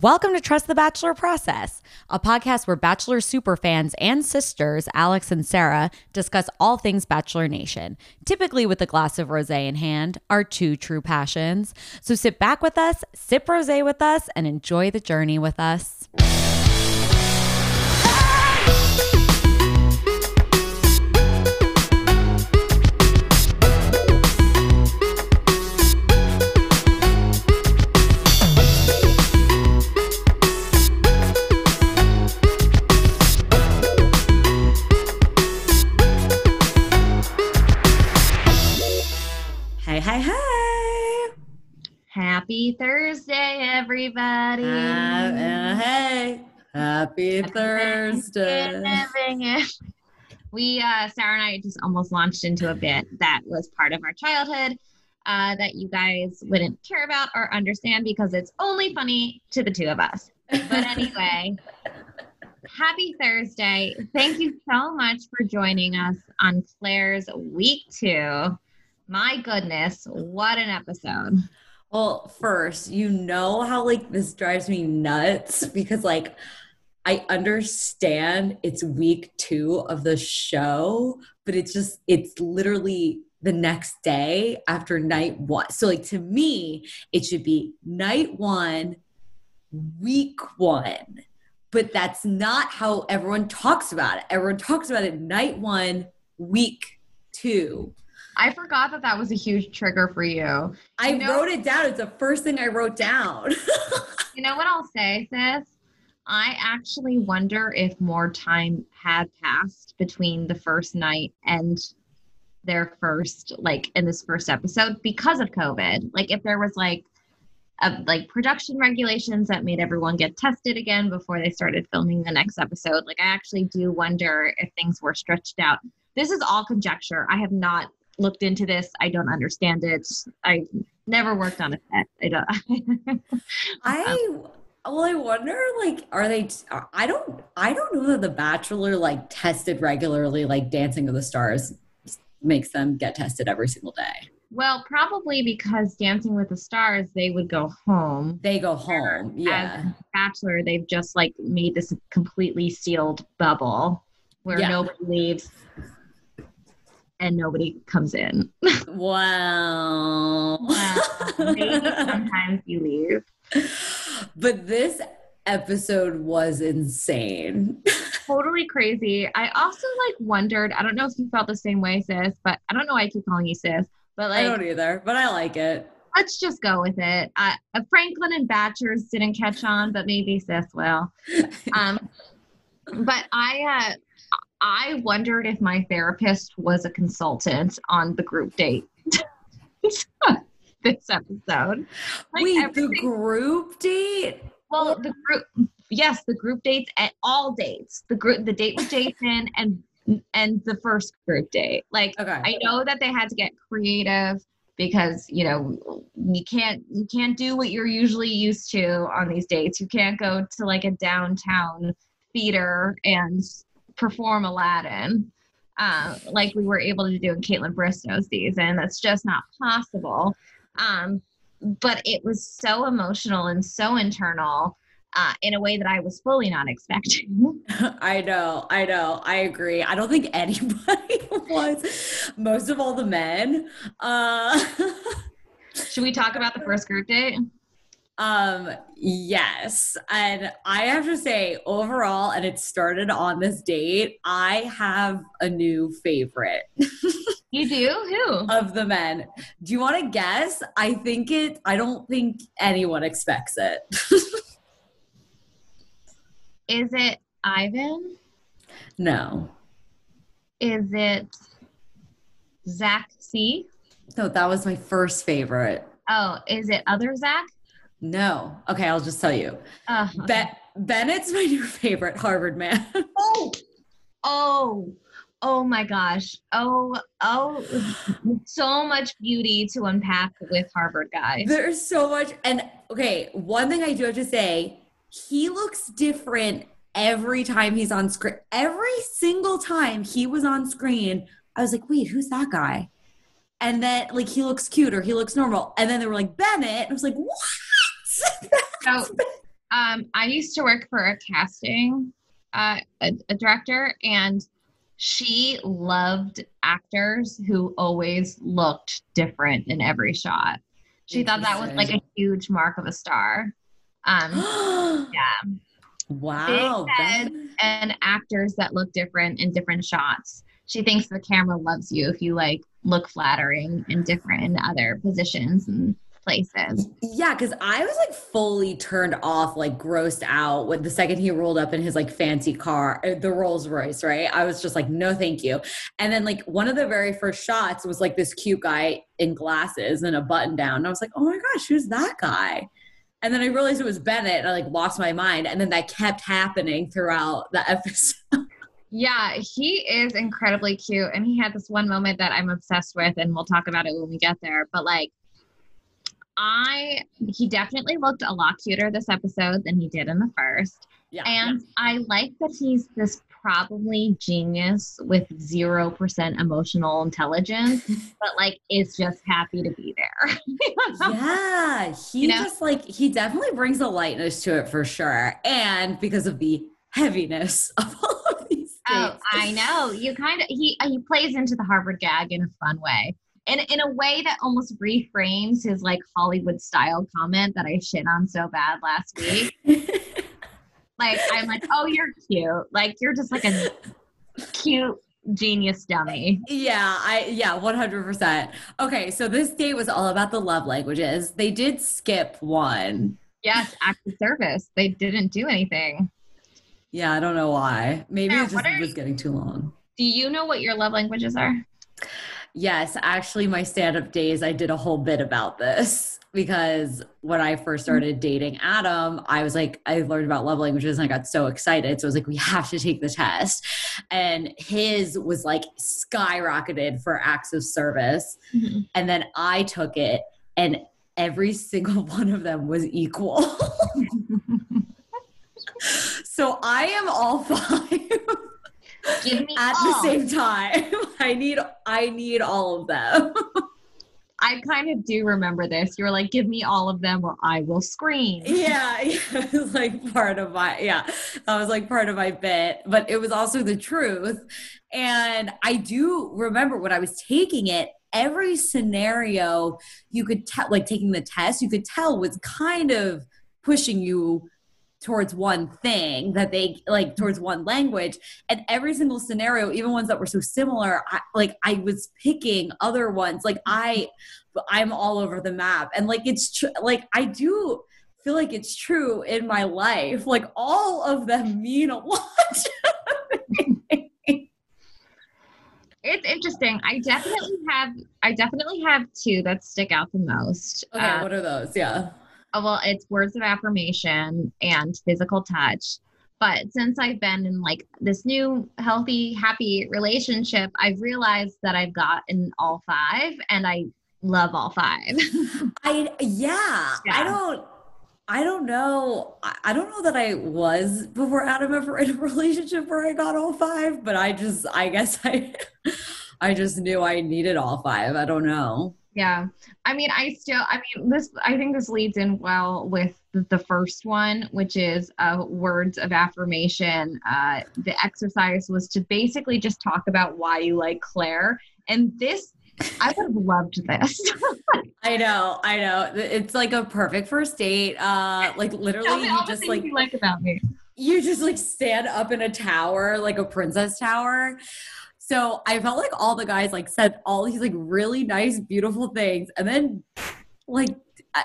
Welcome to Trust the Bachelor Process, a podcast where Bachelor superfans and sisters, Alex and Sarah, discuss all things Bachelor Nation, typically with a glass of rose in hand, our two true passions. So sit back with us, sip rose with us, and enjoy the journey with us. Happy Thursday, everybody. Uh, hey. Happy Thursday. We, uh, Sarah and I just almost launched into a bit that was part of our childhood uh, that you guys wouldn't care about or understand because it's only funny to the two of us. But anyway, happy Thursday. Thank you so much for joining us on Claire's week two. My goodness, what an episode. Well, first, you know how like this drives me nuts because like I understand it's week two of the show, but it's just it's literally the next day after night one. So like to me, it should be night one, week one. But that's not how everyone talks about it. Everyone talks about it night one, week two. I forgot that that was a huge trigger for you. I You know- wrote it down. It's the first thing I wrote down. You know what I'll say, sis? I actually wonder if more time had passed between the first night and their first, like in this first episode because of COVID. Like if there was like a, like production regulations that made everyone get tested again before they started filming the next episode. Like I actually do wonder if things were stretched out. This is all conjecture. I have not looked into this. I don't understand it. I never worked on a set. I don't. I um, well, I wonder like, are they? I don't. I don't know that The Bachelor like tested regularly, like Dancing with the Stars makes them get tested every single day. Well, probably because Dancing with the Stars, they would go home. They go home. Yeah. As Bachelor, they've just like made this completely sealed bubble where Yeah. nobody leaves and nobody comes in. Wow. Maybe sometimes you leave. but this episode was insane. Totally crazy. I also like wondered, I don't know if you felt the same way, sis, but I don't know why I keep calling you sis, but I don't either, but I like it. let's just go with it. Uh, Franklin and Batchers didn't catch on, but maybe sis will. Um, but I, uh, I wondered if my therapist was a consultant on the group date. this episode. Like Wait, the group date? well, the group, yes, the group dates at all dates. The group, the date with Jason and and the first group date. Like Okay. I know that they had to get creative because you know you can't you can't do what you're usually used to on these dates. You can't go to like a downtown theater and perform Aladdin uh, like we were able to do in Kaitlyn Bristowe's season. That's just not possible. Um, but it was so emotional and so internal uh, in a way that I was fully not expecting. I know, I know, I agree. I don't think anybody was. Most of all the men. Uh, Should we talk about the first group date? Um, yes, and I have to say, overall, and it started on this date. I have a new favorite You do? Who? of the men. Do you want to guess? I think it. I don't think anyone expects it. Is it Ivan? no, Is it Zach C? no, that was my first favorite. Oh, is it other Zach? No, okay, I'll just tell you. Uh, Be- Bennett's my new favorite Harvard man. oh, oh, oh my gosh. Oh, oh, so much beauty to unpack with Harvard guys. There's so much. And okay, one thing I do have to say, he looks different every time he's on screen. Every single time he was on screen, I was like, wait, who's that guy? And then like he looks cute or he looks normal. And then they were like, Bennett. And I was like, what? So, Um, I used to work for a casting uh, a, a director, and she loved actors who always looked different in every shot. She thought that was like a huge mark of a star. Um, yeah. Wow. And actors that look different in different shots. She thinks the camera loves you if you like look flattering and different in other positions and places. Yeah, because I was like fully turned off, like grossed out when the second he rolled up in his like fancy car, uh, the Rolls Royce, right? I was just like, no, thank you. And then like one of the very first shots was like this cute guy in glasses and a button down. And I was like, oh my gosh, who's that guy? And then I realized it was Bennett and I like lost my mind. And then that kept happening throughout the episode. Yeah, he is incredibly cute. And he had this one moment that I'm obsessed with, and we'll talk about it when we get there. But like, I, he definitely looked a lot cuter this episode than he did in the first. Yeah. And yeah. I like that he's this probably genius with 0% emotional intelligence, but like is just happy to be there. yeah. He you know? just like, he definitely brings a lightness to it for sure. And because of the heaviness of all of these oh, things. Oh, I know. You kind of, he, he plays into the Harvard gag in a fun way in in a way that almost reframes his like Hollywood style comment that I shit on so bad last week. like I'm like, oh, you're cute. Like you're just like a cute genius dummy. Yeah, I yeah, 100%. Okay, so this date was all about the love languages. They did skip one. Yes, acts of service. They didn't do anything. Yeah, I don't know why. Maybe it just was getting too long. Do you know what your love languages are? Yes, actually, my stand up days, I did a whole bit about this because when I first started dating Adam, I was like, I learned about love languages and I got so excited. So I was like, we have to take the test. And his was like skyrocketed for acts of service. Mm-hmm. And then I took it, and every single one of them was equal. so I am all five. Give me at all. the same time. I need I need all of them. I kind of do remember this. You were like, "Give me all of them, or I will scream." Yeah, yeah, it was like part of my yeah, that was like part of my bit, but it was also the truth. And I do remember when I was taking it, every scenario you could tell, like taking the test, you could tell was kind of pushing you towards one thing that they like towards one language. And every single scenario even ones that were so similar I, like i was picking other ones. Like i i'm all over the map. And like it's true like i do feel like it's true in my life. Like all of them mean a lot. It's interesting. I definitely have i definitely have two that stick out the most. Okay uh, what are those? Yeah Oh, well, it's words of affirmation and physical touch. But since I've been in like this new healthy, happy relationship, I've realized that I've gotten all five and I love all five. I yeah, yeah, I don't I don't know. I don't know that I was before Adam ever in a relationship where I got all five, but I just I guess I I just knew I needed all five. I don't know. Yeah. I mean, I still, I mean, this, I think this leads in well with the first one, which is uh, words of affirmation. Uh, the exercise was to basically just talk about why you like Claire. And this, I would have loved this. I know, I know. It's like a perfect first date. Uh, like literally, you just like, you like about me. You just like stand up in a tower, like a princess tower so I felt like all the guys like said all these like really nice, beautiful things. And then like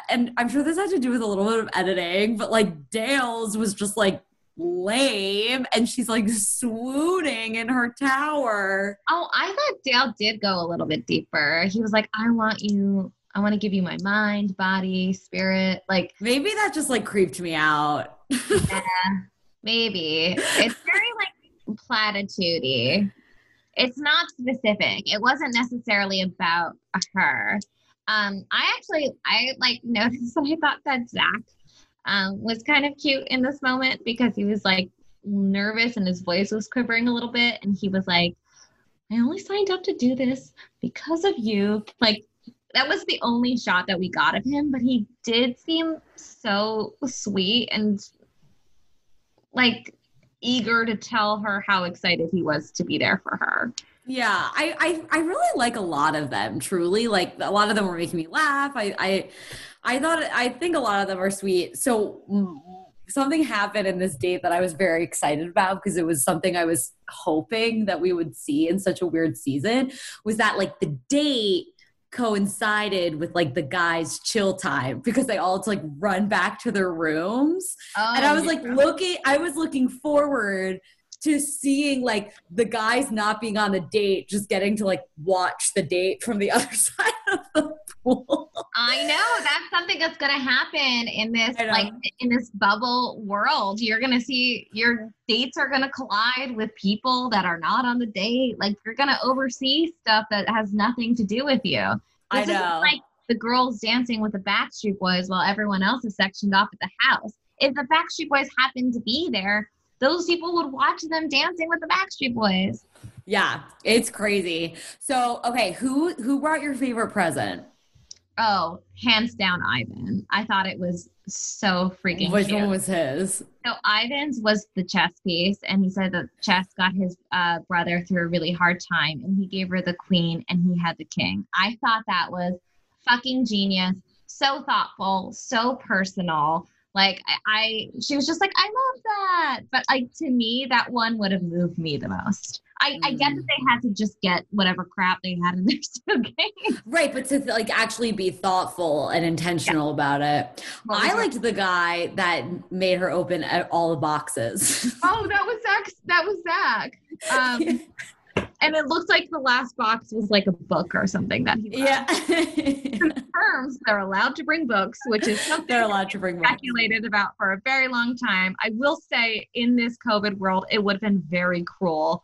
and I'm sure this had to do with a little bit of editing, but like Dale's was just like lame and she's like swooning in her tower. Oh, I thought Dale did go a little bit deeper. He was like, I want you, I want to give you my mind, body, spirit. Like maybe that just like creeped me out. yeah, maybe. It's very like platitudey it's not specific. It wasn't necessarily about her. Um, I actually I like noticed that I thought that Zach um, was kind of cute in this moment because he was like nervous and his voice was quivering a little bit, and he was like, "I only signed up to do this because of you." Like that was the only shot that we got of him, but he did seem so sweet and like eager to tell her how excited he was to be there for her. Yeah, I, I I really like a lot of them. Truly, like a lot of them were making me laugh. I I I thought I think a lot of them are sweet. So something happened in this date that I was very excited about because it was something I was hoping that we would see in such a weird season. Was that like the date coincided with like the guys chill time because they all to like run back to their rooms. Oh, and i oh, was like looking i was looking forward to seeing like the guys not being on the date just getting to like watch the date from the other side of the pool I know that's something that's going to happen in this like in this bubble world. You're going to see your dates are going to collide with people that are not on the date. Like you're going to oversee stuff that has nothing to do with you. I This isn't know. like the girls dancing with the Backstreet Boys while everyone else is sectioned off at the house. If the Backstreet Boys happen to be there, those people would watch them dancing with the Backstreet Boys. yeah it's crazy so okay who who brought your favorite present Oh, hands down, Ivan. I thought it was so freaking which cute. one was his So Ivan's was the chess piece, and he said that chess got his uh, brother through a really hard time, and he gave her the queen, and he had the king. I thought that was fucking genius, so thoughtful, so personal. Like I, I she was just like, I love that. But like to me, that one would have moved me the most. I, I get that they had to just get whatever crap they had in their suitcase. right but to like actually be thoughtful and intentional about it was i liked the guy that made her open all the boxes Oh, that was Zach. That was Zach. Um, and it looks like the last box was like a book or something that he yeah Terms they're allowed to bring books, which is something they're allowed to bring books. speculated about for a very long time. I will say, in this COVID world, it would have been very cruel.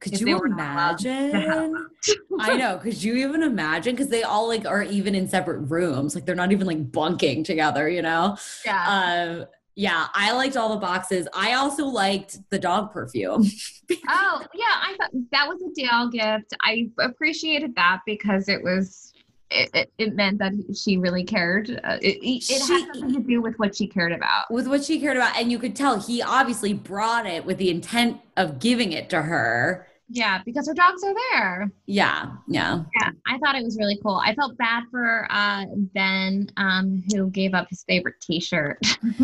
Could you they were not allowed to have imagine? I know. Could you even imagine? Because they all like are even in separate rooms. Like they're not even like bunking together. You know. Yeah. Um. Yeah, I liked all the boxes. I also liked the dog perfume. oh, yeah. I thought that was a Dale gift. I appreciated that because it was. It, it, it meant that she really cared. Uh, it it, She- had something to do with what she cared about. with what she cared about, and you could tell he obviously brought it with the intent of giving it to her. Yeah, because her dogs are there. Yeah, yeah. Yeah, I thought it was really cool. I felt bad for uh, Ben, um, who gave up his favorite T-shirt.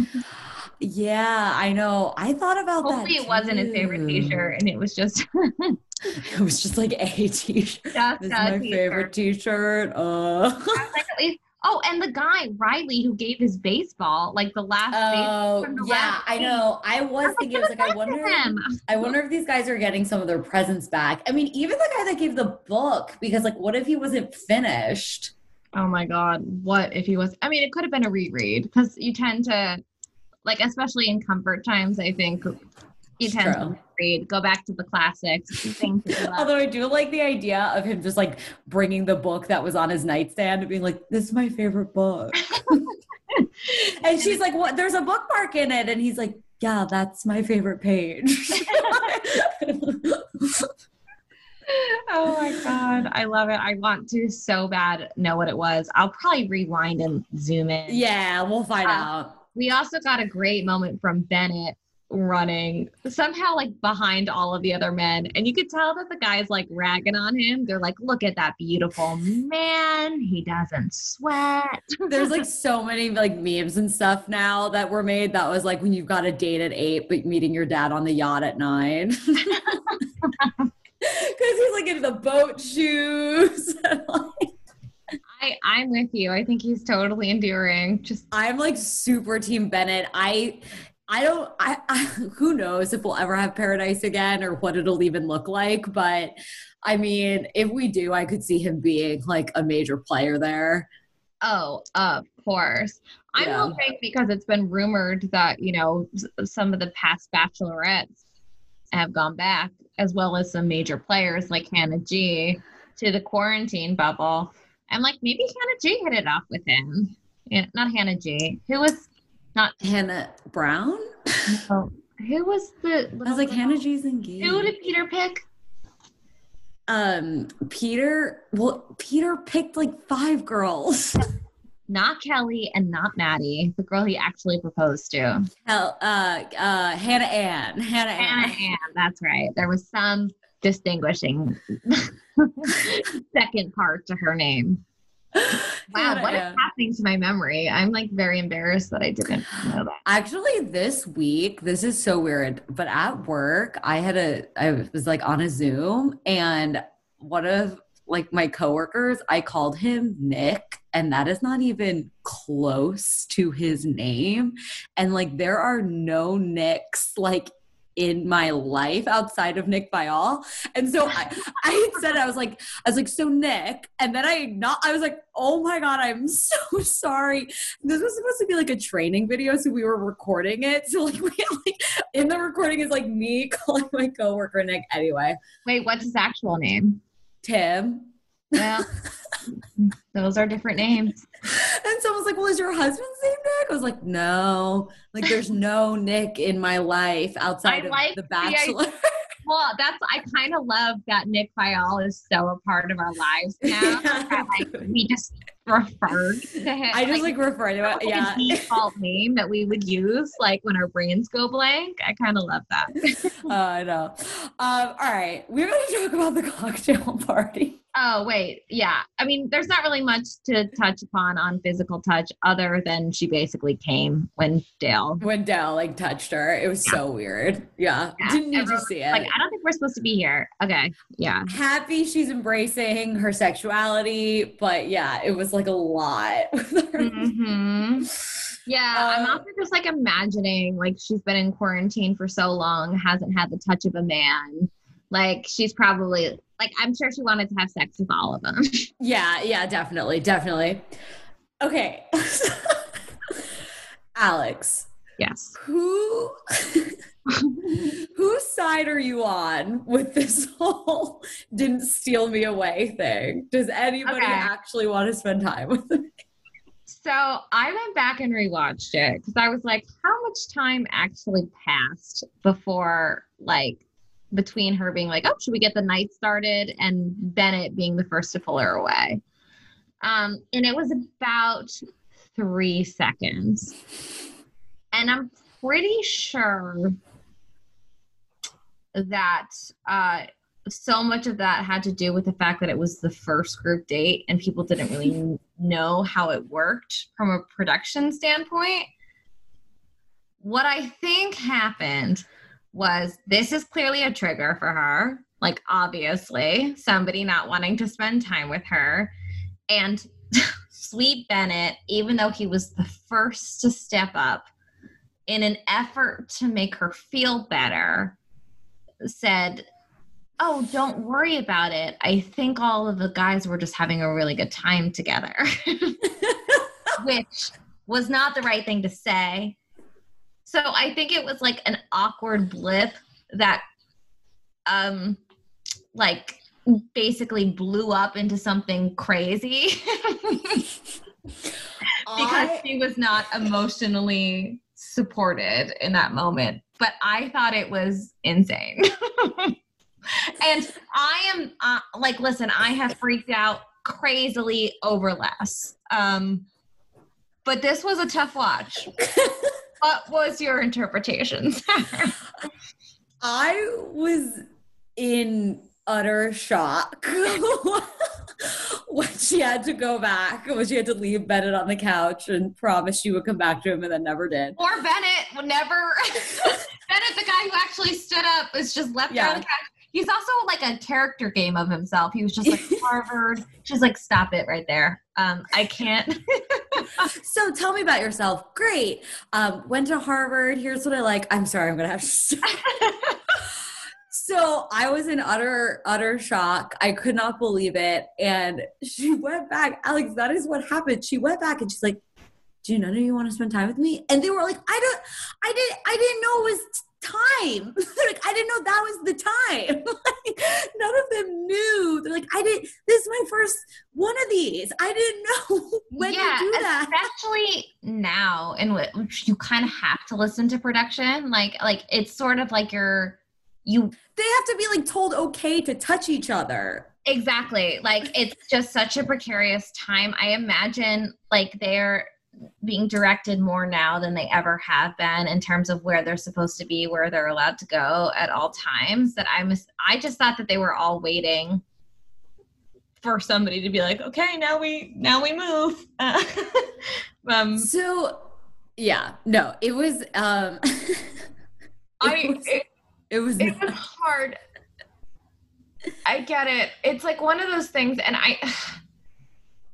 Yeah, I know. I thought about that. Hopefully, it wasn't his favorite. T-shirt, and it was just It was just like a t-shirt. This is my t-shirt. favorite t-shirt. Uh. I was like, at least. Oh, and the guy Riley who gave his baseball, like the last. Oh, from the yeah, last I know. I was I thinking, I was like, like, I wonder, him." I wonder if these guys are getting some of their presents back. I mean, even the guy that gave the book, because like, what if he wasn't finished? Oh my God, what if he was? I mean, it could have been a reread because you tend to, like, especially in comfort times. I think you It's tend true. to read, go back to the classics, things that you love. Although I do like the idea of him just like bringing the book that was on his nightstand and being like, "This is my favorite book," and she's like, "What? There's a bookmark in it," and he's like, "Yeah, that's my favorite page." oh my god, I love it. I want to so bad know what it was. I'll probably rewind and zoom in. yeah, we'll find Uh, out. We also got a great moment from Bennett running somehow like behind all of the other men and you could tell that the guys like ragging on him they're like look at that beautiful man he doesn't sweat There's like so many like memes and stuff now that were made that was like when you've got a date at eight, but meeting your dad on the yacht at nine. Because he's like in the boat shoes. i i'm with you i think he's totally endearing just I'm like super team Bennett. I I don't I, I who knows if we'll ever have paradise again or what it'll even look like, but I mean, if we do, I could see him being like a major player there. Oh, of course. I'm Yeah. hoping because it's been rumored that, you know, some of the past bachelorettes have gone back, as well as some major players like Hannah G to the quarantine bubble. I'm like, maybe Hannah G hit it off with him. Yeah, not Hannah G. Who was not Hannah Brown? oh, who was the I was like, Hannah G's engaged. who did Peter pick? um Peter well Peter picked like five girls. not Kelly and not Maddie, the girl he actually proposed to. Hell, uh, uh, Hannah Ann. Hannah Hannah Ann. Ann, that's right. There was some distinguishing second part to her name. Wow, what is happening to my memory? I'm like very embarrassed that I didn't know that. Actually, this week, this is so weird, but at work, I had a, I was like on a Zoom and one of like my coworkers, I called him Nick, and that is not even close to his name. And like, there are no Nicks like in my life outside of Nick Viall. And so I, I said, I was like, I was like, so Nick, and then I not, I was like, oh my God, I'm so sorry this was supposed to be like a training video, so we were recording it. So like we like in the recording is like me calling my coworker Nick anyway. Wait, what's his actual name? Tim. Well, those are different names. And someone's like, Well, is your husband's name Nick? I was like, No. Like there's no Nick in my life outside I of like the the bachelor. Well, that's I kind of love that Nick Viall is so a part of our lives now. Yeah, like we just referred to him. I just like, refer to it. like Yeah. a default name that we would use like when our brains go blank. I kind of love that. Uh, I know. Um, all right. We're gonna talk about the cocktail party. Oh wait, yeah. I mean, there's not really much to touch upon on physical touch other than she basically came when Dale. When Dell like touched her. It was so weird. Yeah. Yeah, Didn't need to see it. Like, I don't think we're supposed to be here. Okay, yeah. happy she's embracing her sexuality, but yeah, it was like a lot. hmm Yeah, I'm Uh, also just like imagining like she's been in quarantine for so long, hasn't had the touch of a man. Like she's probably like I'm sure she wanted to have sex with all of them. yeah, yeah, definitely, definitely. Okay. Alex, yes. who whose side are you on with this whole didn't steal me away thing? Does anybody Okay. actually want to spend time with me? So I went back and rewatched it because I was like, how much time actually passed before like between her being like, oh, should we get the night started and Bennett being the first to pull her away. Um, and it was about three seconds. And I'm pretty sure that uh so much of that had to do with the fact that it was the first group date and people didn't really know how it worked from a production standpoint. What I think happened was this is clearly a trigger for her. Like, obviously, somebody not wanting to spend time with her. And Sweet Bennett, even though he was the first to step up in an effort to make her feel better, said, Oh, don't worry about it. I think all of the guys were just having a really good time together, which was not the right thing to say. So I think it was like an awkward blip that, um, like basically blew up into something crazy because I- she was not emotionally supported in that moment. But I thought it was insane. and I am uh, like, listen, I have freaked out crazily over less. Um, but this was a tough watch. what was your interpretation? I was in utter shock when she had to go back, when she had to leave Bennett on the couch and promise she would come back to him and then never did. Or Bennett would never. Bennett, the guy who actually stood up, was just left there on the couch. He's also like a character game of himself. He was just like Harvard. She's like, stop it right there. Um, I can't. So tell me about yourself. Great. Um, went to Harvard. Here's what I like. I'm sorry, I'm gonna have to. So I was in utter, utter shock. I could not believe it. And she went back. Alex, that is what happened. She went back and she's like, Do none of you want to spend time with me? And they were like, I don't, I didn't, I didn't know it was time. Like, I didn't know that was the time. like, none of them knew. They're like, I didn't, this is my first one of these. I didn't know when yeah, to do that. especially now in which you kind of have to listen to production. Like, like it's sort of like you're you They have to be like told okay to touch each other. Exactly. Like it's just such a precarious time. I imagine like they're being directed more now than they ever have been in terms of where they're supposed to be, where they're allowed to go at all times. That I was I just thought that they were all waiting for somebody to be like, okay, now we now we move. Uh, um, so yeah, no, it was um it I was, it, it was it was hard I get it. It's like one of those things, and I,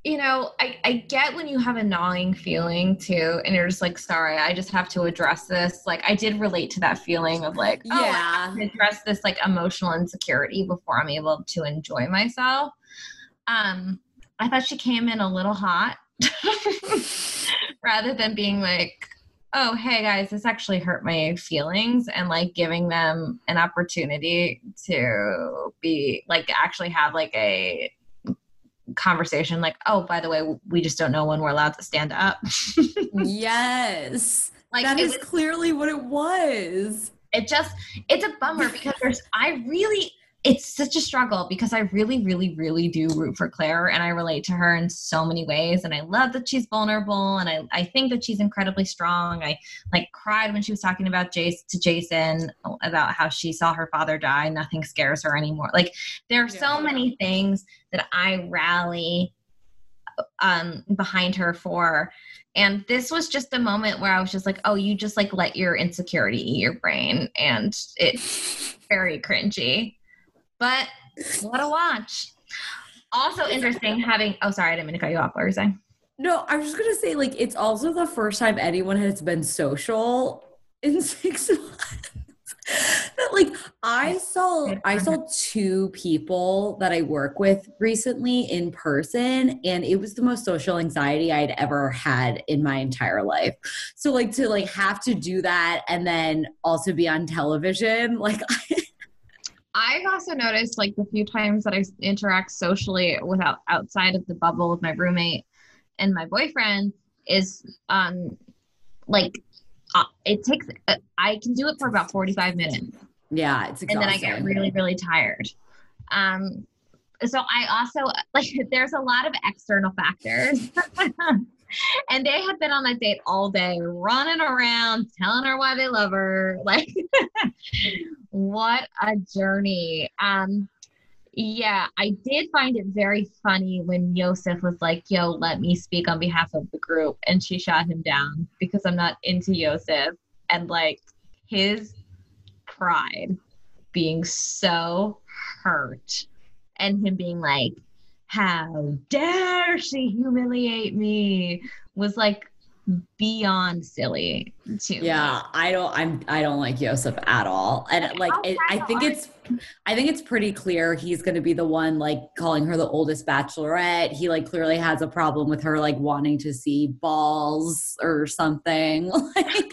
you know, I, I get when you have a gnawing feeling too, and you're just like, sorry, I just have to address this. Like, I did relate to that feeling of like, oh, yeah, address this like emotional insecurity before I'm able to enjoy myself. Um, I thought she came in a little hot rather than being like, oh hey guys this actually hurt my feelings and like giving them an opportunity to be like actually have like a conversation like oh by the way we just don't know when we're allowed to stand up. Yes. Like that is was, clearly what it was. It just it's a bummer because there's i really it's such a struggle because I really, really, really do root for Claire and I relate to her in so many ways. And I love that she's vulnerable and I, I think that she's incredibly strong. I like cried when she was talking about Jace to Jason about how she saw her father die. Nothing scares her anymore. Like there are yeah. so many things that I rally um behind her for and this was just a moment where i was just like oh you just like let your insecurity eat your brain and it's very cringy but what a watch. Also interesting having. Oh, sorry, I didn't mean to cut you off. What were you saying? No, I was just gonna say like it's also the first time anyone has been social in six months. like I saw I saw two people that I work with recently in person and it was the most social anxiety I'd ever had in my entire life. So like to like have to do that and then also be on television like I I've also noticed like the few times that I interact socially without outside of the bubble with my roommate and my boyfriend is um like uh, it takes uh, I can do it for about 45 minutes. Yeah, it's exhausting. And then I get really really tired. Um so I also like there's a lot of external factors. and they had been on that date all day, running around, telling her why they love her. Like, what a journey. Um, yeah, I did find it very funny when Yosef was like, yo, let me speak on behalf of the group. And she shot him down because I'm not into Yosef. And like his pride being so hurt and him being like, how dare she humiliate me was like beyond silly too. Yeah, I don't I'm I don't like Joseph at all. And like it, I think it's I think it's pretty clear he's going to be the one like calling her the oldest bachelorette. He like clearly has a problem with her like wanting to see balls or something. like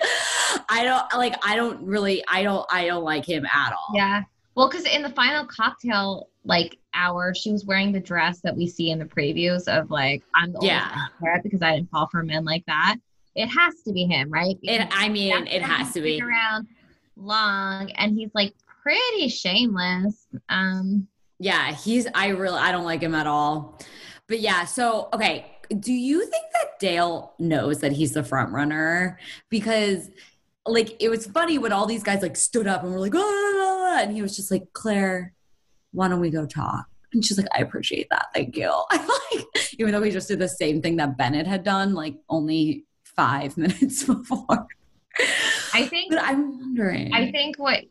I don't like I don't really I don't I don't like him at all. Yeah. Well, cuz in the final cocktail like hour she was wearing the dress that we see in the previews of like i'm the yeah. because i didn't fall for men like that. It has to be him right? It, i mean it has to be. around long and he's like pretty shameless um. Yeah he's i really i don't like him at all. But yeah so okay do you think that dale knows that he's the front runner? Because like it was funny when all these guys like stood up and were like ah, and he was just like Claire, why don't we go talk? And she's like, I appreciate that. Thank you. I'm like, even though we just did the same thing that Bennett had done, like only five minutes before. I think, but I'm wondering. I think what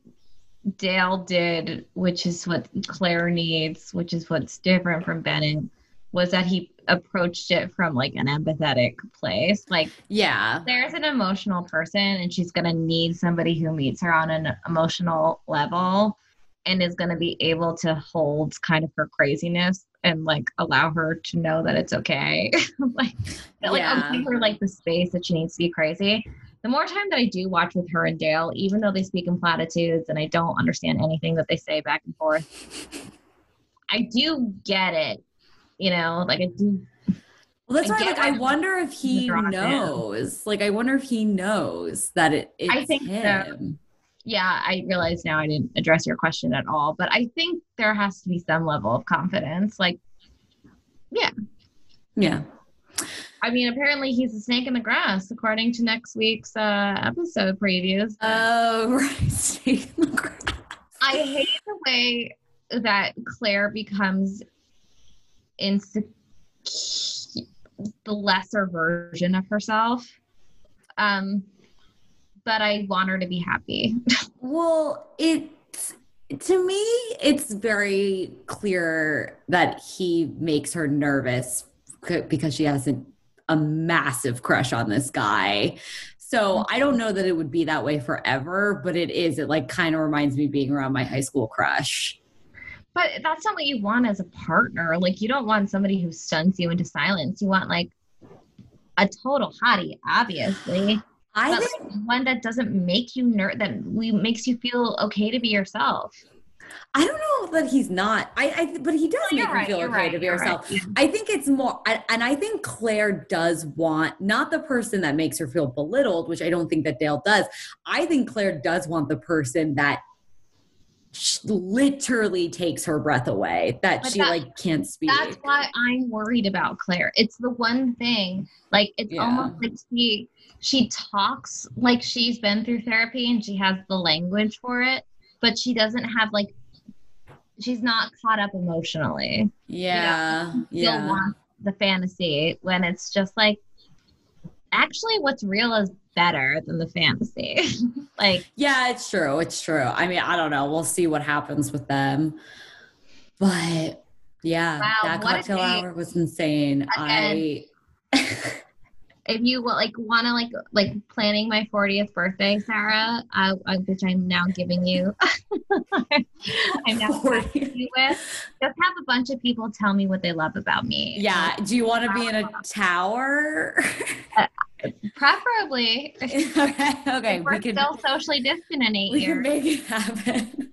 Dale did, which is what Claire needs, which is what's different from Bennett, was that he approached it from like an empathetic place. Like, yeah, there's an emotional person and she's going to need somebody who meets her on an emotional level and is going to be able to hold kind of her craziness and like allow her to know that it's okay like like yeah. I'll give her like the space that she needs to be crazy the more time that i do watch with her and dale even though they speak in platitudes and i don't understand anything that they say back and forth i do get it you know like i do well, that's I why, like, I wonder if he knows. Like, I wonder if he knows that it. I think him. So yeah, I realize now I didn't address your question at all, but I think there has to be some level of confidence. Like, yeah. Yeah. I mean, apparently he's a snake in the grass, according to next week's uh, episode previews. Oh, right. Snake in the grass. I hate the way that Claire becomes insecure, the lesser version of herself. Um, but I want her to be happy. Well, it's to me, it's very clear that he makes her nervous because she has a, a massive crush on this guy. So I don't know that it would be that way forever, but it is. It like kind of reminds me being around my high school crush. But that's not what you want as a partner. Like, you don't want somebody who stuns you into silence. You want like a total hottie, obviously. I but think like, one that doesn't make you ner that we makes you feel okay to be yourself. I don't know that he's not. I, I but he does oh, You're make you right, feel okay right, to be yourself. right. I think it's more, and I think Claire does want not the person that makes her feel belittled, which I don't think that Dale does. I think Claire does want the person that literally takes her breath away, that But she that- like can't speak. That's why I'm worried about Claire. It's the one thing, like it's Yeah. almost like she she talks like she's been through therapy and she has the language for it, but she doesn't have like she's not caught up emotionally. yeah, Still yeah. the fantasy when it's just like actually what's real is better than the fantasy. like Yeah, it's true. It's true. I mean, I don't know. We'll see what happens with them. But yeah, Wow, that cocktail hour was insane. I if you like want to like like planning my 40th birthday sarah uh, uh, which i'm now giving you i'm now 40. tasking you with just have a bunch of people tell me what they love about me Yeah. Do you want to be in a tower? Preferably okay. Okay. we're We can, still socially distant in eight we can years make it happen.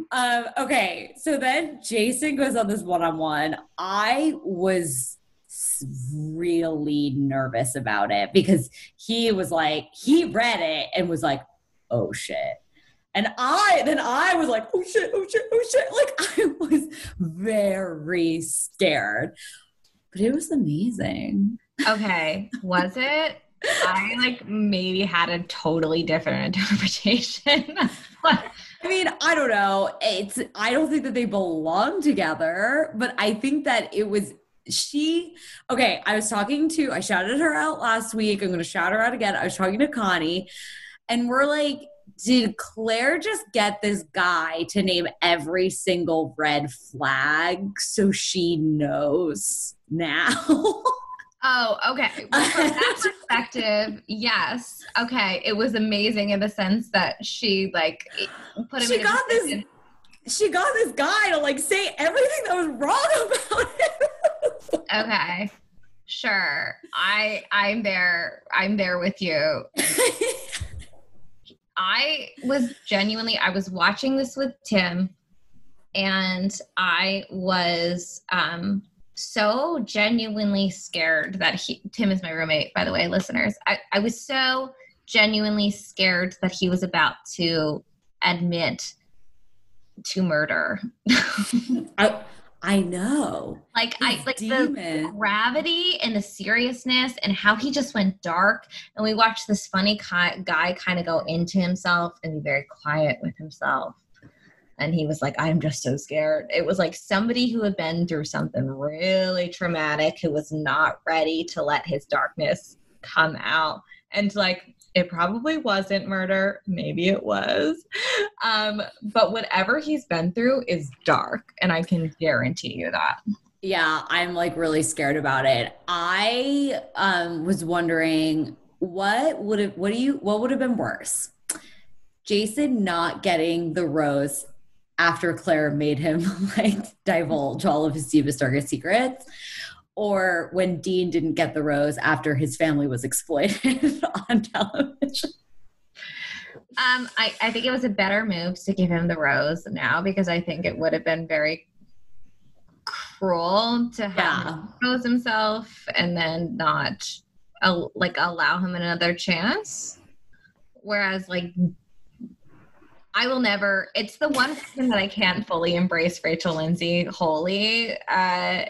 um, okay. So then Jason goes on this one on one. I was really nervous about it because he was like, he read it and was like, oh shit. And I, then I was like, oh shit, oh shit, oh shit. Like I was very scared, but it was amazing. Okay was it i like maybe had a totally different interpretation I mean, I don't know. It's I don't think that they belong together, but I think that it was she okay, I was talking to I shouted her out last week. I'm gonna shout her out again. I was talking to Connie, and we're like, did Claire just get this guy to name every single red flag so she knows now? Oh, okay. Well, from that perspective, yes. Okay, it was amazing in the sense that she like put him. She got this- she got this guy to like say everything that was wrong about him. Okay, sure. I I'm there. I'm there with you. I was genuinely. I was watching this with Tim, and I was um so genuinely scared that he. Tim is my roommate, by the way, listeners. I I was so genuinely scared that he was about to admit to murder. I, I know. like I His like the gravity and the seriousness and how he just went dark and we watched this funny guy kind of go into himself and be very quiet with himself and he was like i'm just so scared. It was like somebody who had been through something really traumatic who was not ready to let his darkness come out. And like it probably wasn't murder. Maybe it was. Um but whatever he's been through is dark and i can guarantee you that. Yeah, I'm like really scared about it. I um was wondering what would have what do you what would have been worse? Jason not getting the rose after Claire made him like divulge all of his deepest darkest secrets or when Dean didn't get the rose after his family was exploited on television. Um, I, I think it was a better move to give him the rose now because I think it would have been very cruel to have Yeah. him expose himself and then not uh, like allow him another chance. Whereas like I will never. It's the one reason that I can't fully embrace Rachel Lindsay wholly. Uh,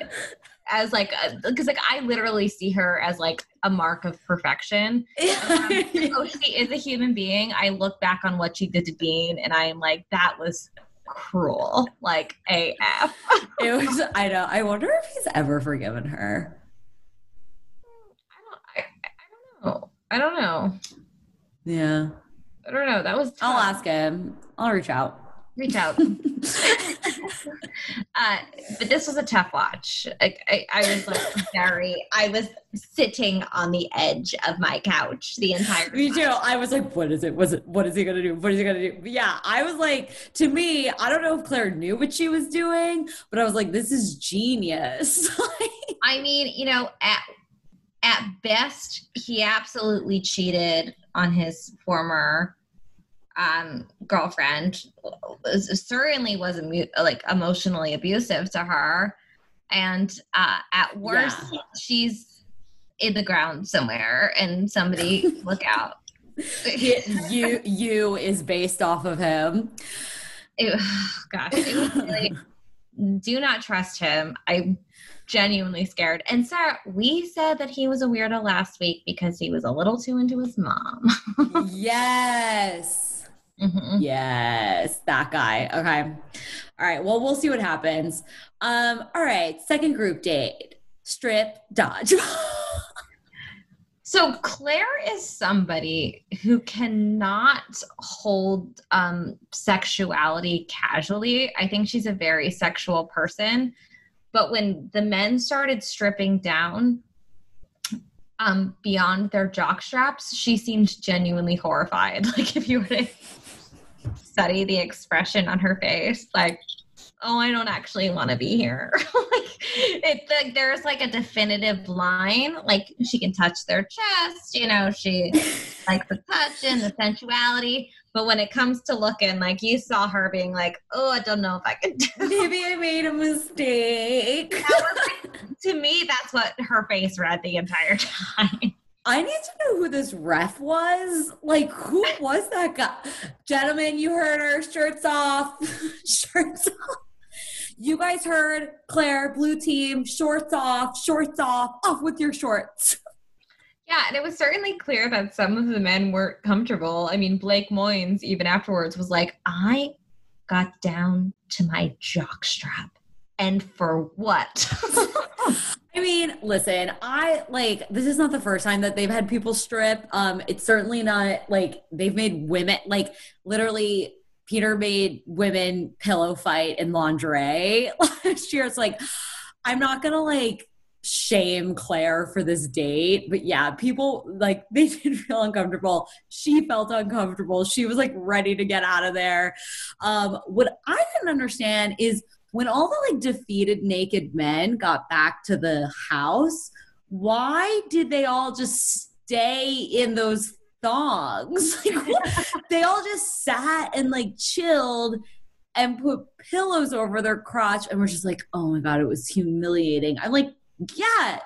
as like because like I literally see her as like a mark of perfection. Um, oh, she is a human being. I look back on what she did to Dean, and I am like, that was cruel, like AF. it was. I know. I wonder if he's ever forgiven her. I don't. I, I don't know. I don't know. Yeah. I don't know. That was. Tough. I'll ask him. I'll reach out. Reach out. uh, but this was a tough watch. I, I, I, was like very. I was sitting on the edge of my couch the entire. Me too. I was like, "What is it? Was it? What is he gonna do? What is he gonna do?" But yeah, I was like, to me, I don't know if Clare knew what she was doing, but I was like, "This is genius." I mean, you know, at at best, he absolutely cheated on his former um, girlfriend. Certainly was like emotionally abusive to her. And uh, at worst yeah. she's in the ground somewhere and somebody look out. You you is based off of him. It, gosh it really, do not trust him. I'm genuinely scared and sarah we said that he was a weirdo last week because he was a little too into his mom yes Mm-hmm. Yes, that guy. Okay. All right. Well, we'll see what happens. Um, all right. Second group date. Strip dodge. so Clare is somebody who cannot hold um, sexuality casually. I think she's a very sexual person. But when the men started stripping down um, beyond their jock straps, she seemed genuinely horrified. Like if you were to study the expression on her face like oh i don't actually want to be here like it's like there's like a definitive line like she can touch their chest you know she likes the touch and the sensuality but when it comes to looking like you saw her being like oh i don't know if i can do maybe i made a mistake like, to me that's what her face read the entire time I need to know who this ref was. Like, who was that guy? Gentlemen, you heard her. Shirts off. shirts off. You guys heard Clare, blue team, shorts off, shorts off, off with your shorts. Yeah, and it was certainly clear that some of the men weren't comfortable. I mean, Blake Moynes, even afterwards, was like, I got down to my jockstrap. And for what? I mean, listen, I like this is not the first time that they've had people strip. Um, it's certainly not like they've made women like literally Peter made women pillow fight in lingerie last year. It's like I'm not gonna like shame Clare for this date, but yeah, people like they did feel uncomfortable. She felt uncomfortable. She was like ready to get out of there. Um, what I didn't understand is when all the like defeated naked men got back to the house, why did they all just stay in those thongs? Like, they all just sat and like chilled and put pillows over their crotch and were just like, oh my God, it was humiliating. I'm like, yeah,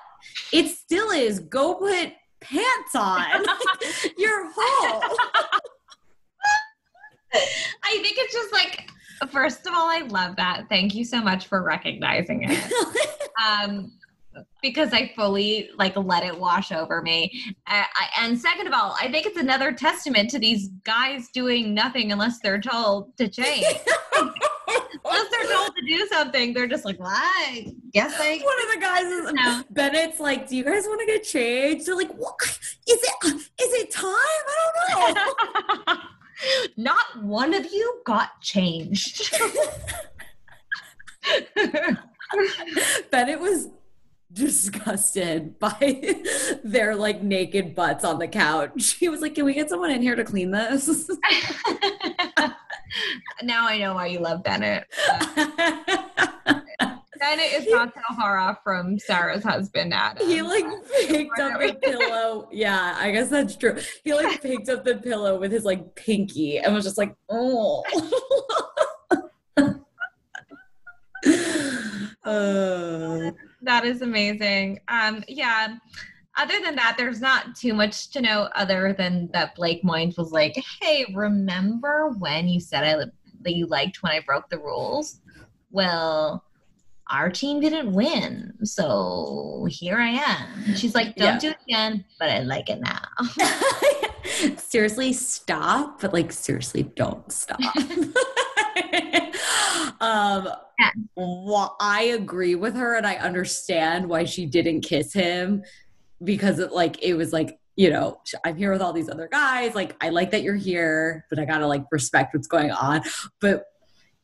it still is. Go put pants on. You're home. I think it's just like First of all, I love that. Thank you so much for recognizing it. um, because I fully like let it wash over me. I, I, and second of all, I think it's another testament to these guys doing nothing unless they're told to change. unless they're told to do something, they're just like, well, I guess I. One of the guys is no. Bennett's like, "Do you guys want to get changed?" They're like, "What is it? Is it time? I don't know." Not one of you got changed. Bennett was disgusted by their like naked butts on the couch. He was like, Can we get someone in here to clean this? now I know why you love Bennett. Bennett is not Tahara from Sarah's husband, Adam. He like picked up the pillow. Yeah, I guess that's true. He like picked up the pillow with his like pinky and was just like, oh. uh. That is amazing. Um, yeah. other than that, there's not too much to know other than that Blake Moynes was like, "Hey, remember when you said I that you liked when I broke the rules? Well, our team didn't win, so here I am." She's like, "Don't yeah. do it again, but I like it now." seriously, stop! But like, seriously, don't stop. um I agree with her and I understand why she didn't kiss him because it like it was like you know i'm here with all these other guys like i like that you're here but i gotta like respect what's going on. But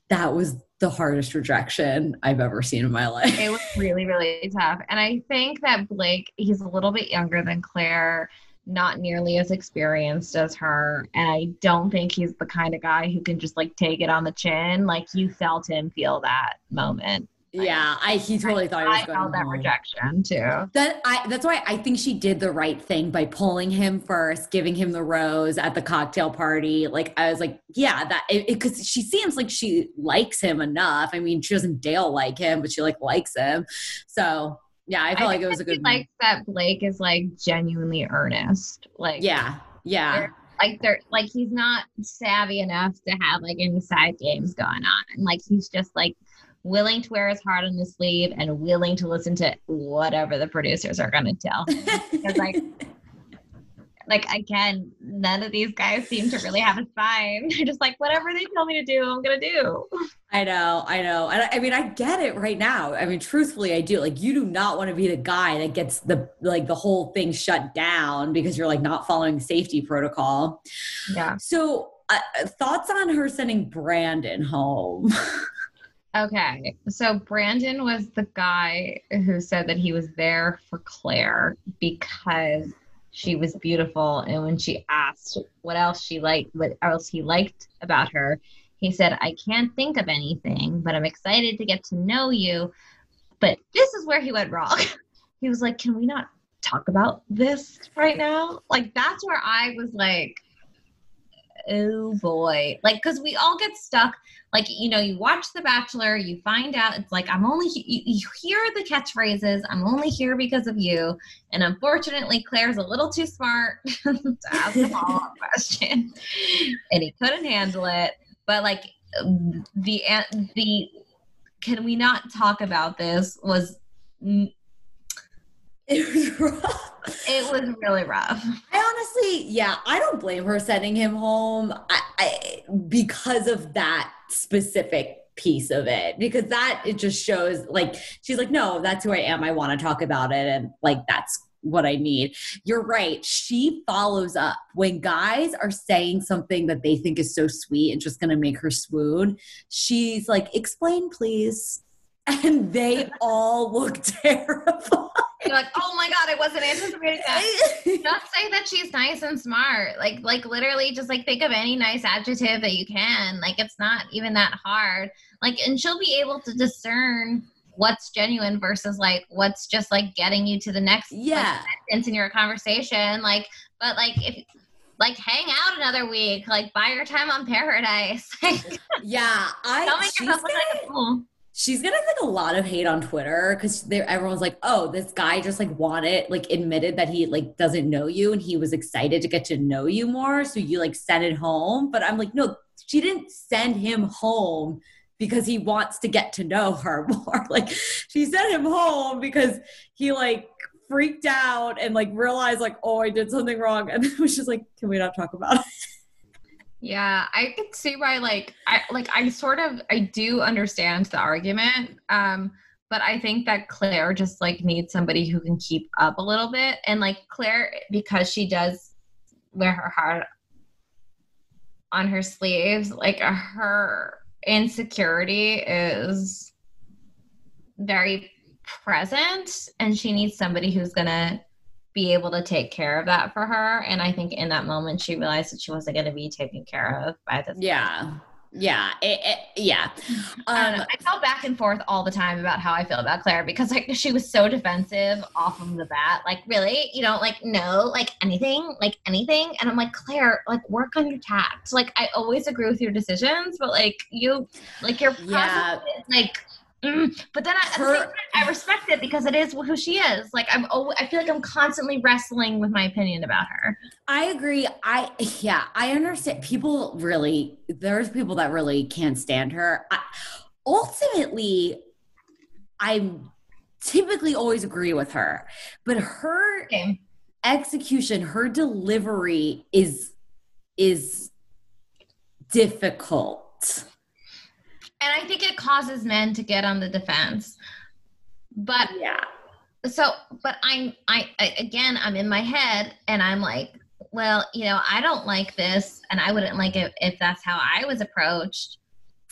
that was the hardest rejection i've ever seen in my life. It was really really tough. And i think that blake he's a little bit younger than clare not nearly as experienced as her and i don't think he's the kind of guy who can just like take it on the chin like you felt him feel that moment yeah, I he totally I, thought he was I going felt that rejection too. That I that's why I think she did the right thing by pulling him first, giving him the rose at the cocktail party. Like I was like, yeah, that it because she seems like she likes him enough. I mean, she doesn't Dale like him, but she like likes him. So yeah, I felt I like it was a good. Like that Blake is like genuinely earnest. Like yeah, yeah. They're, like they're like he's not savvy enough to have like any side games going on, and like he's just like willing to wear his heart on his sleeve and willing to listen to whatever the producers are going to tell because like like again none of these guys seem to really have a spine. They're just like whatever they tell me to do i'm gonna do. I know i know. And I, I mean i get it right now. I mean truthfully i do. Like you do not want to be the guy that gets the like the whole thing shut down because you're like not following safety protocol. Yeah. So uh, thoughts on her sending brandon home? Okay. So Brandon was the guy who said that he was there for Clare because she was beautiful. And when she asked what else she liked, what else he liked about her, he said, I can't think of anything, but I'm excited to get to know you. But this is where he went wrong. he was like, Can we not talk about this right now? Like, that's where I was like, oh boy. Like because we all get stuck. Like you know you watch the bachelor you find out it's like i'm only you, you hear the catchphrases i'm only here because of you and unfortunately clare's a little too smart to ask a follow-up question and he couldn't handle it. But like um, the the can we not talk about this was it was rough. It was really rough. I honestly, yeah, I don't blame her sending him home. I, I, because of that specific piece of it because that it just shows like she's like no that's who i am. I want to talk about it and like that's what i need. You're right. She follows up. When guys are saying something that they think is so sweet and just gonna make her swoon she's like explain please and they all look terrible. you're like, oh my god, I wasn't anticipating that. just say that she's nice and smart. Like, like literally, just like think of any nice adjective that you can. Like, it's not even that hard. Like, and she'll be able to discern what's genuine versus like what's just like getting you to the next yeah like, sentence in your conversation. Like, but like if like hang out another week, like buy your time on paradise. yeah, I. Don't make yourself look like a fool she's getting like a lot of hate on Twitter because everyone's like, "Oh, this guy just like wanted like admitted that he like doesn't know you and he was excited to get to know you more, so you like sent it home." But I'm like, no, she didn't send him home because he wants to get to know her more. like she sent him home because he like freaked out and like realized like, "Oh, I did something wrong," and it was just like, "Can we not talk about it?" Yeah, I could see why like I like I sort of I do understand the argument. Um but I think that Clare just like needs somebody who can keep up a little bit and like Clare because she does wear her heart on her sleeves, like her insecurity is very present and she needs somebody who's going to be able to take care of that for her. And I think in that moment, she realized that she wasn't going to be taken care of by this. Yeah. Yeah, it, it, yeah. Um, I, I felt back and forth all the time about how I feel about Clare because like she was so defensive off of the bat. Like, really, you don't like no, like anything, like anything. And I'm like, Clare, like work on your tact. Like, I always agree with your decisions, but like you, like your yeah, like Mm, but then I, Her- time, I respect it because it is who she is. Like I'm, oh, I feel like I'm constantly wrestling with my opinion about her. I agree. I yeah, I understand. People really, there's people that really can't stand her. I, ultimately, I typically always agree with her, but her Okay. execution, her delivery is is difficult. And I think it causes men to get on the defense. But Yeah. so, but I'm, I, I again, I'm in my head, and I'm like, well, you know, I don't like this, and I wouldn't like it if that's how I was approached.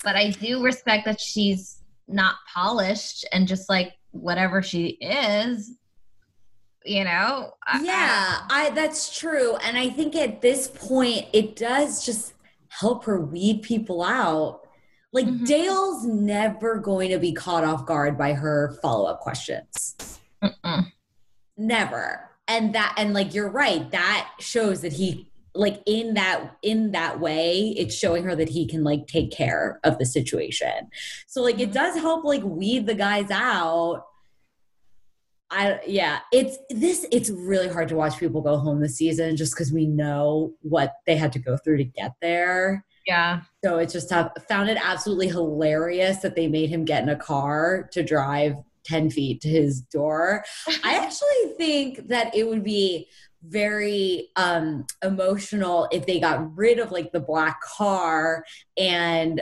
But I do respect that she's not polished and just like whatever she is, you know. Yeah, I that's true. And I think at this point it does just help her weed people out. Like Mhm. Dale's never going to be caught off guard by her follow-up questions. Mm-mm. Never. And that and like you're right, that shows that he like in that in that way it's showing her that he can like take care of the situation. So like it Mhm. does help like weed the guys out. I yeah, it's this it's really hard to watch people go home this season just cuz we know what they had to go through to get there. Yeah. So it's just tough. Found it absolutely hilarious that they made him get in a car to drive 10 feet to his door. I actually think that it would be very um emotional if they got rid of like the black car and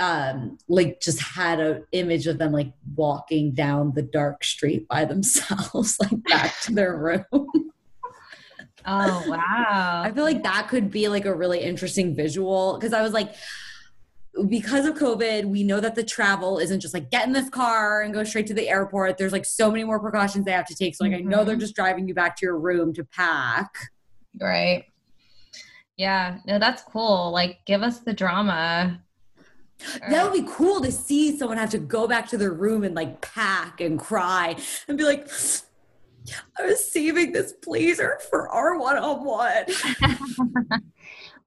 um like just had a image of them like walking down the dark street by themselves like back to their room Oh wow. I feel like that could be like a really interesting visual because I was like, because of COVID, we know that the travel isn't just like get in this car and go straight to the airport. There's like so many more precautions they have to take. So like I know they're Mhm. just driving you back to your room to pack. Right. Yeah. No, that's cool. Like, give us the drama. That would be cool to see someone have to go back to their room and like pack and cry and be like, I was saving this blazer for our one on one.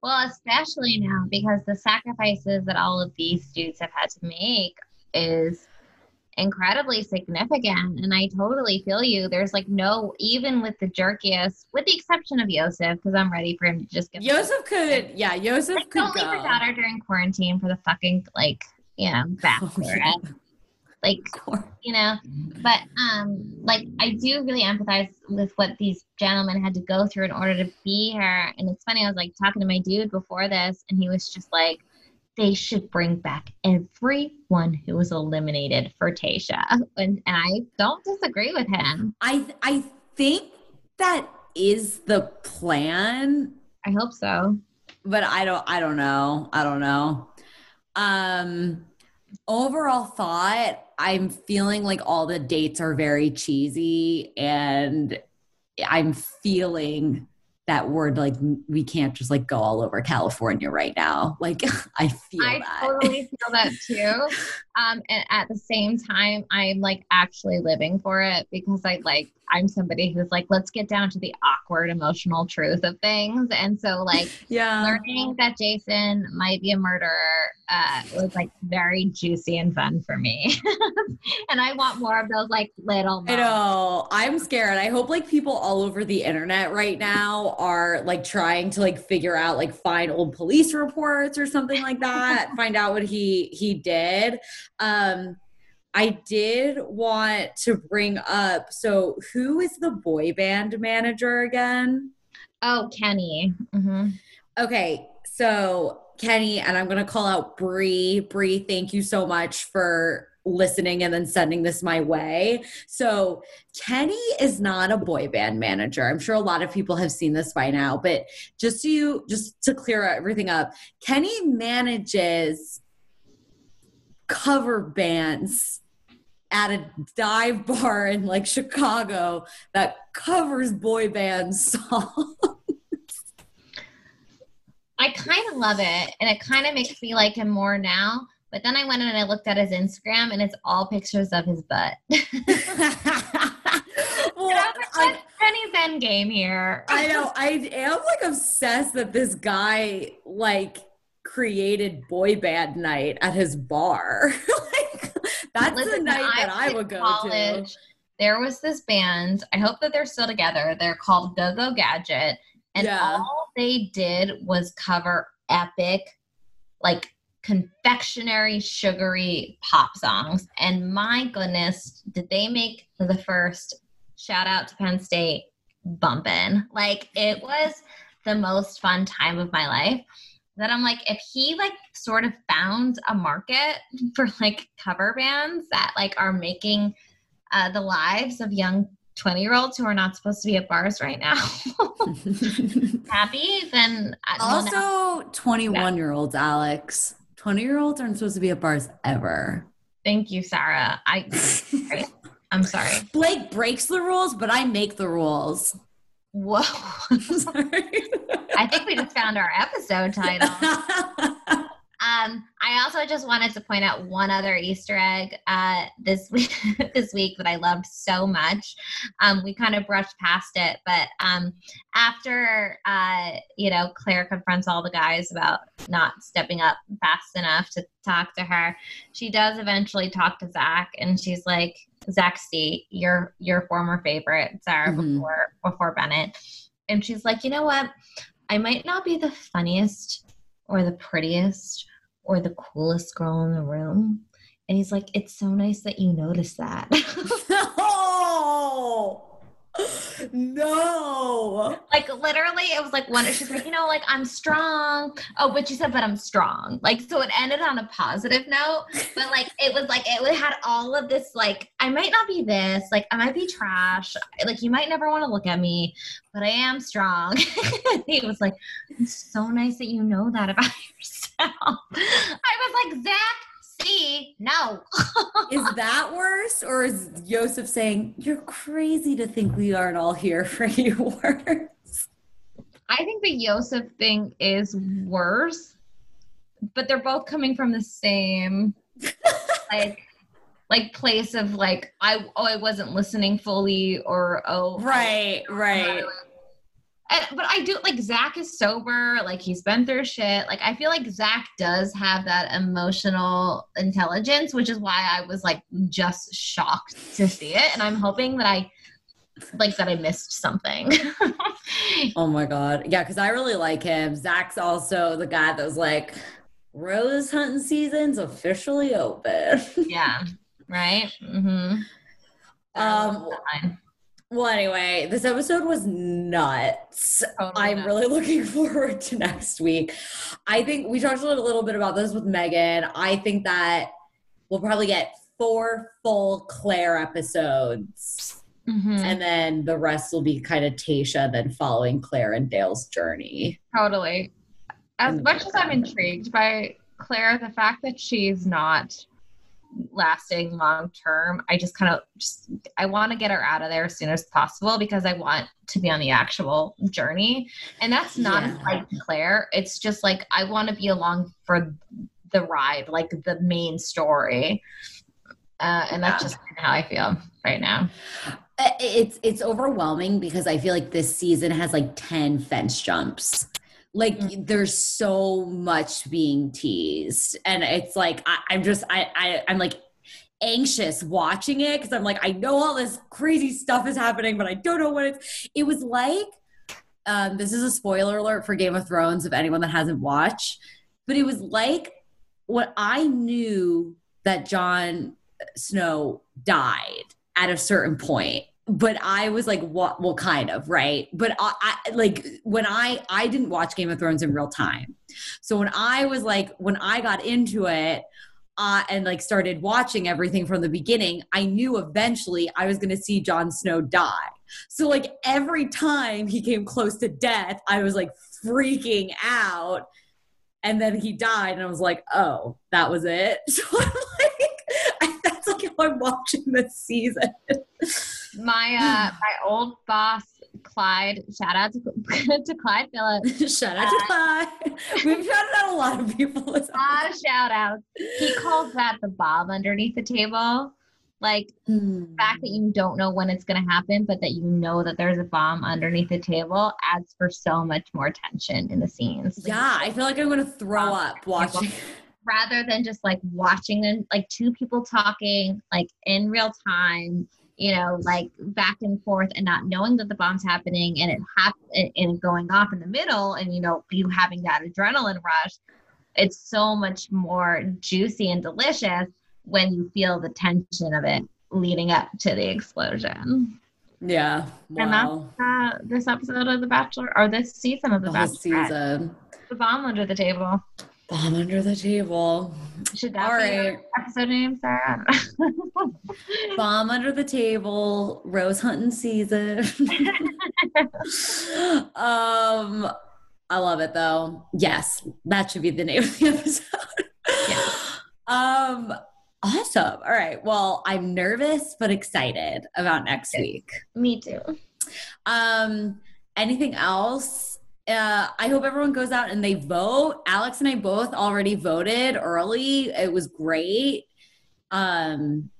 Well, especially now because the sacrifices that all of these dudes have had to make is incredibly significant. And I totally feel you. There's like no, even with the jerkiest, with the exception of Yosef, because I'm ready for him to just get Yosef could, yeah, Yosef like, could don't leave your daughter during quarantine for the fucking like, you know, Oh, yeah. Like, you know but um like i do really empathize with what these gentlemen had to go through in order to be here and it's funny i was like talking to my dude before this and he was just like they should bring back everyone who was eliminated for Tayshia. And, and I don't disagree with him. I I think that is the plan, I hope so. but I don't I don't know. I don't know. Um overall thought, I'm feeling like all the dates are very cheesy and I'm feeling that we're like we can't just like go all over California right now. Like I feel I that. totally feel that too. Um, and at the same time, I'm like actually living for it because I like I'm somebody who's like, let's get down to the awkward emotional truth of things. And so like yeah. learning that Jason might be a murderer uh, was like very juicy and fun for me. and I want more of those like little I know. I'm scared. I hope like people all over the internet right now are like trying to like figure out like find old police reports or something like that, find out what he he did. Um I did want to bring up so who is the boy band manager again? Oh, Kenny. hmm Okay, so Kenny, and I'm gonna call out Bree. Bree, thank you so much for listening and then sending this my way. So Kenny is not a boy band manager. I'm sure a lot of people have seen this by now, but just to you, just to clear everything up, Kenny manages cover bands at a dive bar in like Chicago that covers boy band songs. I kind of love it, and it kind of makes me like him more now. But then I went and I looked at his Instagram, and it's all pictures of his butt. well, And I was what's Kenny's end game here? I know I am like obsessed that this guy like created boy band night at his bar. like That's the night that I would go to. There was this band. I hope that they're still together. They're called Go Go Gadget, and Yeah. all they did was cover epic, like confectionery, sugary pop songs. And my goodness, did they make the first shout out to Penn State bumpin'? Like it was the most fun time of my life. That I'm like, if he like sort of found a market for like cover bands that like are making uh, the lives of young 20 year olds who are not supposed to be at bars right now happy, then I, well, now- also, 21 year olds, Alex. 20 year olds aren't supposed to be at bars ever. thank you, Sarah. I I'm sorry. Blake breaks the rules, but I make the rules. Whoa. I'm sorry. I think we just found our episode title. Um, I also just wanted to point out one other Easter egg uh, this week. this week that I loved so much. Um, we kind of brushed past it, but um, after uh, you know Clare confronts all the guys about not stepping up fast enough to talk to her, she does eventually talk to Zach, and she's like, "Zach C, your your former favorite, Sarah Mhm. before before Bennett," and she's like, "You know what? I might not be the funniest." or the prettiest or the coolest girl in the room. And he's like, It's so nice that you notice that. no. No. like, literally, it was like one, she's like, You know, like, I'm strong. Oh, but she said, But I'm strong. Like, so it ended on a positive note. But like, it was like, it had all of this, like, I might not be this, like, I might be trash. Like, you might never want to look at me, but I am strong. he was like, It's so nice that you know that about yourself. I was like, Zach, see, no. Is that worse? Or is Joseph saying, You're crazy to think we aren't all here for you worse? I think the Yosef thing is worse, but they're both coming from the same like like place of like I oh I wasn't listening fully or oh, oh. Right, right. And, but I do like Zach is sober, like he's been through shit. Like I feel like Zach does have that emotional intelligence, which is why I was like just shocked to see it. And I'm hoping that I like that I missed something. Oh my god. Yeah, because I really like him. Zach's also the guy that was like, Rose hunting season's officially open. yeah. Right? Mm-hmm. Um, well, anyway, this episode was nuts. Totally I'm nuts. really looking forward to next week. I think we talked a little, bit about this with Megan. I think that we'll probably get four full Clare episodes, Mhm. and then the rest will be kind of Tayshia, then following Clare and Dale's journey. Totally. As much as I'm intrigued by Clare, the fact that she's not lasting long term, I just kind of just I want to get her out of there as soon as possible because I want to be on the actual journey. And that's not Yeah. a slight to Clare. It's just like I want to be along for the ride, like the main story. Uh, and that's Yeah. just how I feel right now. Uh, It's it's overwhelming because I feel like this season has like 10 fence jumps. Like Mm. there's so much being teased. And it's like I, I'm just I, I I'm like anxious watching it because I'm like, I know all this crazy stuff is happening, but I don't know what it's it was like. Um, this is a spoiler alert for Game of Thrones if anyone that hasn't watched, but it was like what I knew that Jon Snow died at a certain point but i was like what? Well kind of right? But I, I like when i i didn't watch game of thrones in real time. So when i was like when i got into it uh, and like started watching everything from the beginning i knew eventually i was going to see Jon snow die. So like every time he came close to death i was like freaking out. And then he died and i was like oh that was it. So i'm like that's like how i'm watching this season My uh my old boss Clyde, shout out to, to Clyde Phillips. Shout out to uh, Clyde. We've shouted out a lot of people. A lot of shout outs. He calls that the bomb underneath the table. Like episode. the fact that you don't know when it's gonna happen, but that you know that there's a bomb underneath the table adds for so much more tension in the scenes. Like, Yeah, I feel like I'm gonna throw up watching. rather than just like watching them like two people talking like in real time you know like back and forth and not knowing that the bomb's happening and it hap- and going off in the middle and you know you having that adrenaline rush it's so much more juicy and delicious when you feel the tension of it leading up to the explosion Yeah. and that's uh, this episode of the bachelor or this season of the, The bachelor season. the bomb under the table Bomb under the table. should that All be right. episode name sarah Bomb under the table. Rose hunting season. um, I love it though. Yes, that should be the name of the episode. Yeah. Um, awesome. All right. Well, I'm nervous but excited about next week. me too Um, anything else? Uh, I hope everyone goes out and they vote. Alex and I both already voted early. It was great. Um,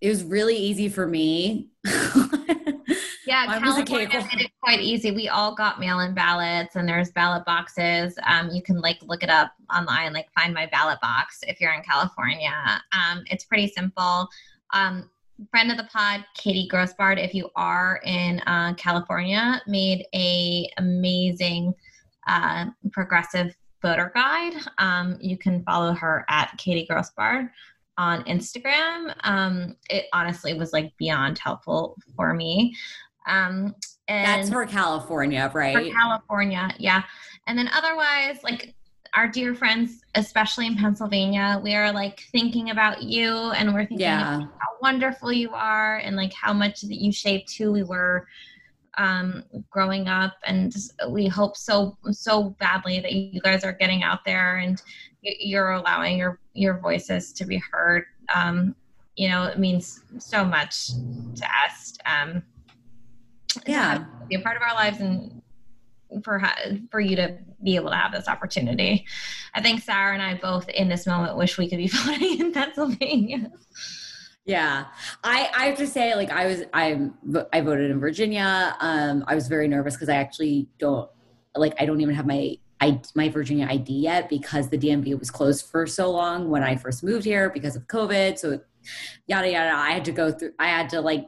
it was really easy for me. Yeah, Mine California made it quite easy. We all got mail-in ballots, and there's ballot boxes. Um, you can like look it up online, like find my ballot box if you're in California. Um, it's pretty simple. Um, friend of the pod, Katie Grossbard, if you are in uh, California, made a amazing uh, progressive voter guide. Um, you can follow her at Katie Grossbard on Instagram. Um, it honestly was like beyond helpful for me. Um, and That's for California, right? for? California, yeah. And then otherwise, like our dear friends, especially in Pennsylvania, we are like thinking about you, and we're thinking Yeah. about how wonderful you are, and like how much that you shaped who we were um growing up and we hope so so badly that you guys are getting out there and you're allowing your your voices to be heard um you know it means so much to us um Yeah. have- be a part of our lives and for for you to be able to have this opportunity i think sarah and i both in this moment wish we could be voting in pennsylvania Yeah, I I have to say, like I was I I voted in Virginia. Um, I was very nervous because I actually don't like I don't even have my I my Virginia ID yet because the DMV was closed for so long when I first moved here because of COVID. So yada yada. I had to go through. I had to like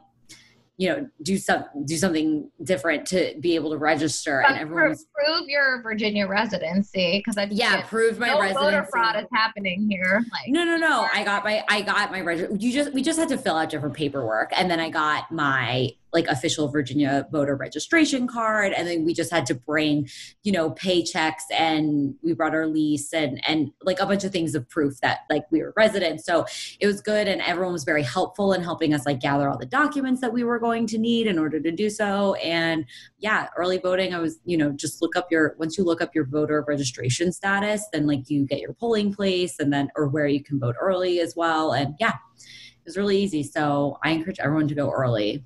you know do some do something different to be able to register, and But everyone pro- was prove your virginia residency because i yeah proved my no residency. voter fraud is happening here like No, no, no. I got my I got my reg- you just we just had to fill out different paperwork and then I got my like official Virginia voter registration card and then we just had to bring, you know, paychecks and we brought our lease and and like a bunch of things of proof that like we were residents. So it was good and everyone was very helpful in helping us like gather all the documents that we were going to need in order to do so and yeah, early voting I was, you know, just look up your once you look up your voter registration status, then like you get your polling place and then or where you can vote early as well. And yeah, it was really easy. So I encourage everyone to go early.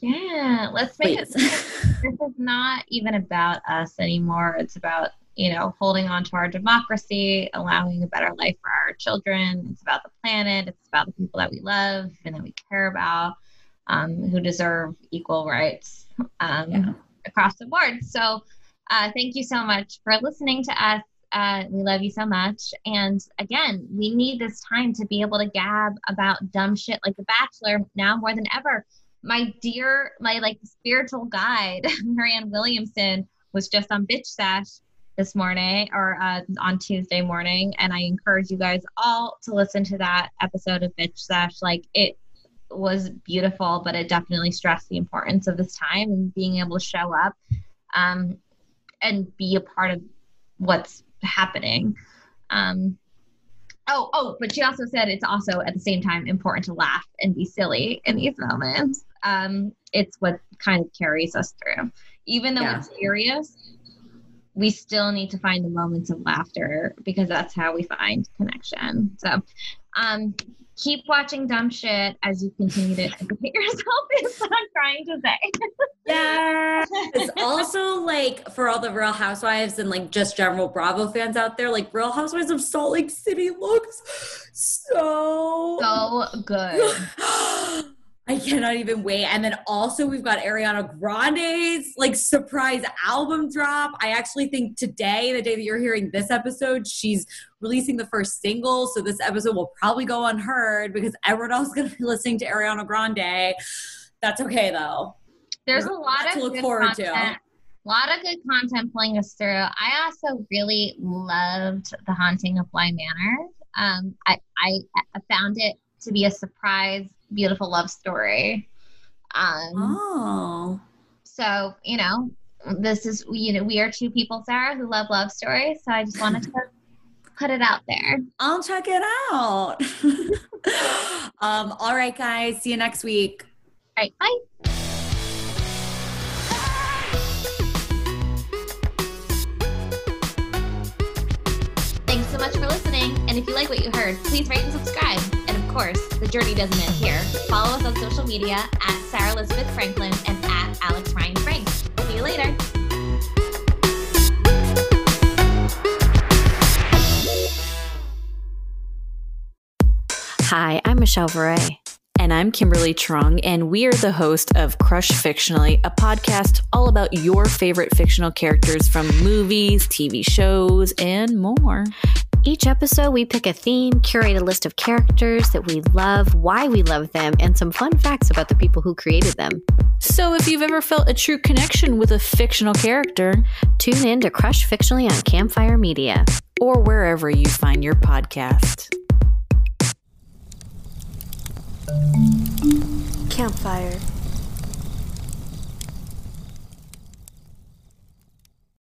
Yeah let's make it this is not even about us anymore. It's about you know holding on to our democracy allowing a better life for our children. It's about the planet. It's about the people that we love and that we care about um, who deserve equal rights um, Yeah. across the board. So uh, thank you so much for listening to us. Uh, we love you so much. And again we need this time to be able to gab about dumb shit like the bachelor now more than ever my dear, my like spiritual guide, Marianne Williamson, was just on Bitch Sesh this morning or uh, on Tuesday morning, and I encourage you guys all to listen to that episode of Bitch Sesh. Like it was beautiful, but it definitely stressed the importance of this time and being able to show up um, and be a part of what's happening. Um, Oh, oh, but she also said it's also at the same time important to laugh and be silly in these moments. Um, it's what kind of carries us through. Even though Yeah. it's serious, we still need to find the moments of laughter because that's how we find connection. So, um, keep watching dumb shit as you continue to educate yourself. Is what I'm trying to say. yeah It's also like for all the Real Housewives and like just general Bravo fans out there, like Real Housewives of Salt Lake City looks so So good. I cannot even wait. And then also we've got Ariana Grande's like surprise album drop. I actually think today, the day that you're hearing this episode, she's releasing the first single. So this episode will probably go unheard because everyone else is going to be listening to Ariana Grande. That's okay though. There's a lot of look forward content. to. A lot of good content pulling us through. I also really loved The Haunting of Bly Manor. Um, I, I found it to be a surprise beautiful love story. Um, oh. So, you know, this is, you know, we are two people, Sarah, who love love stories. So I just wanted to put it out there. I'll check it out. um, all right, guys. See you next week. All right. Bye. Thanks so much for listening. And if you like what you heard, please rate and subscribe course, the journey doesn't end here. Follow us on social media at Sarah Elizabeth Franklin and at Alex Ryan Frank. See you later. Hi, I'm Michelle Varay. And I'm Kimberly Trung, and we are the host of Crush Fictionally, a podcast all about your favorite fictional characters from movies, TV shows, and more. Each episode, we pick a theme, curate a list of characters that we love, why we love them, and some fun facts about the people who created them. So, if you've ever felt a true connection with a fictional character, tune in to Crush Fictionally on Campfire Media or wherever you find your podcast. Campfire.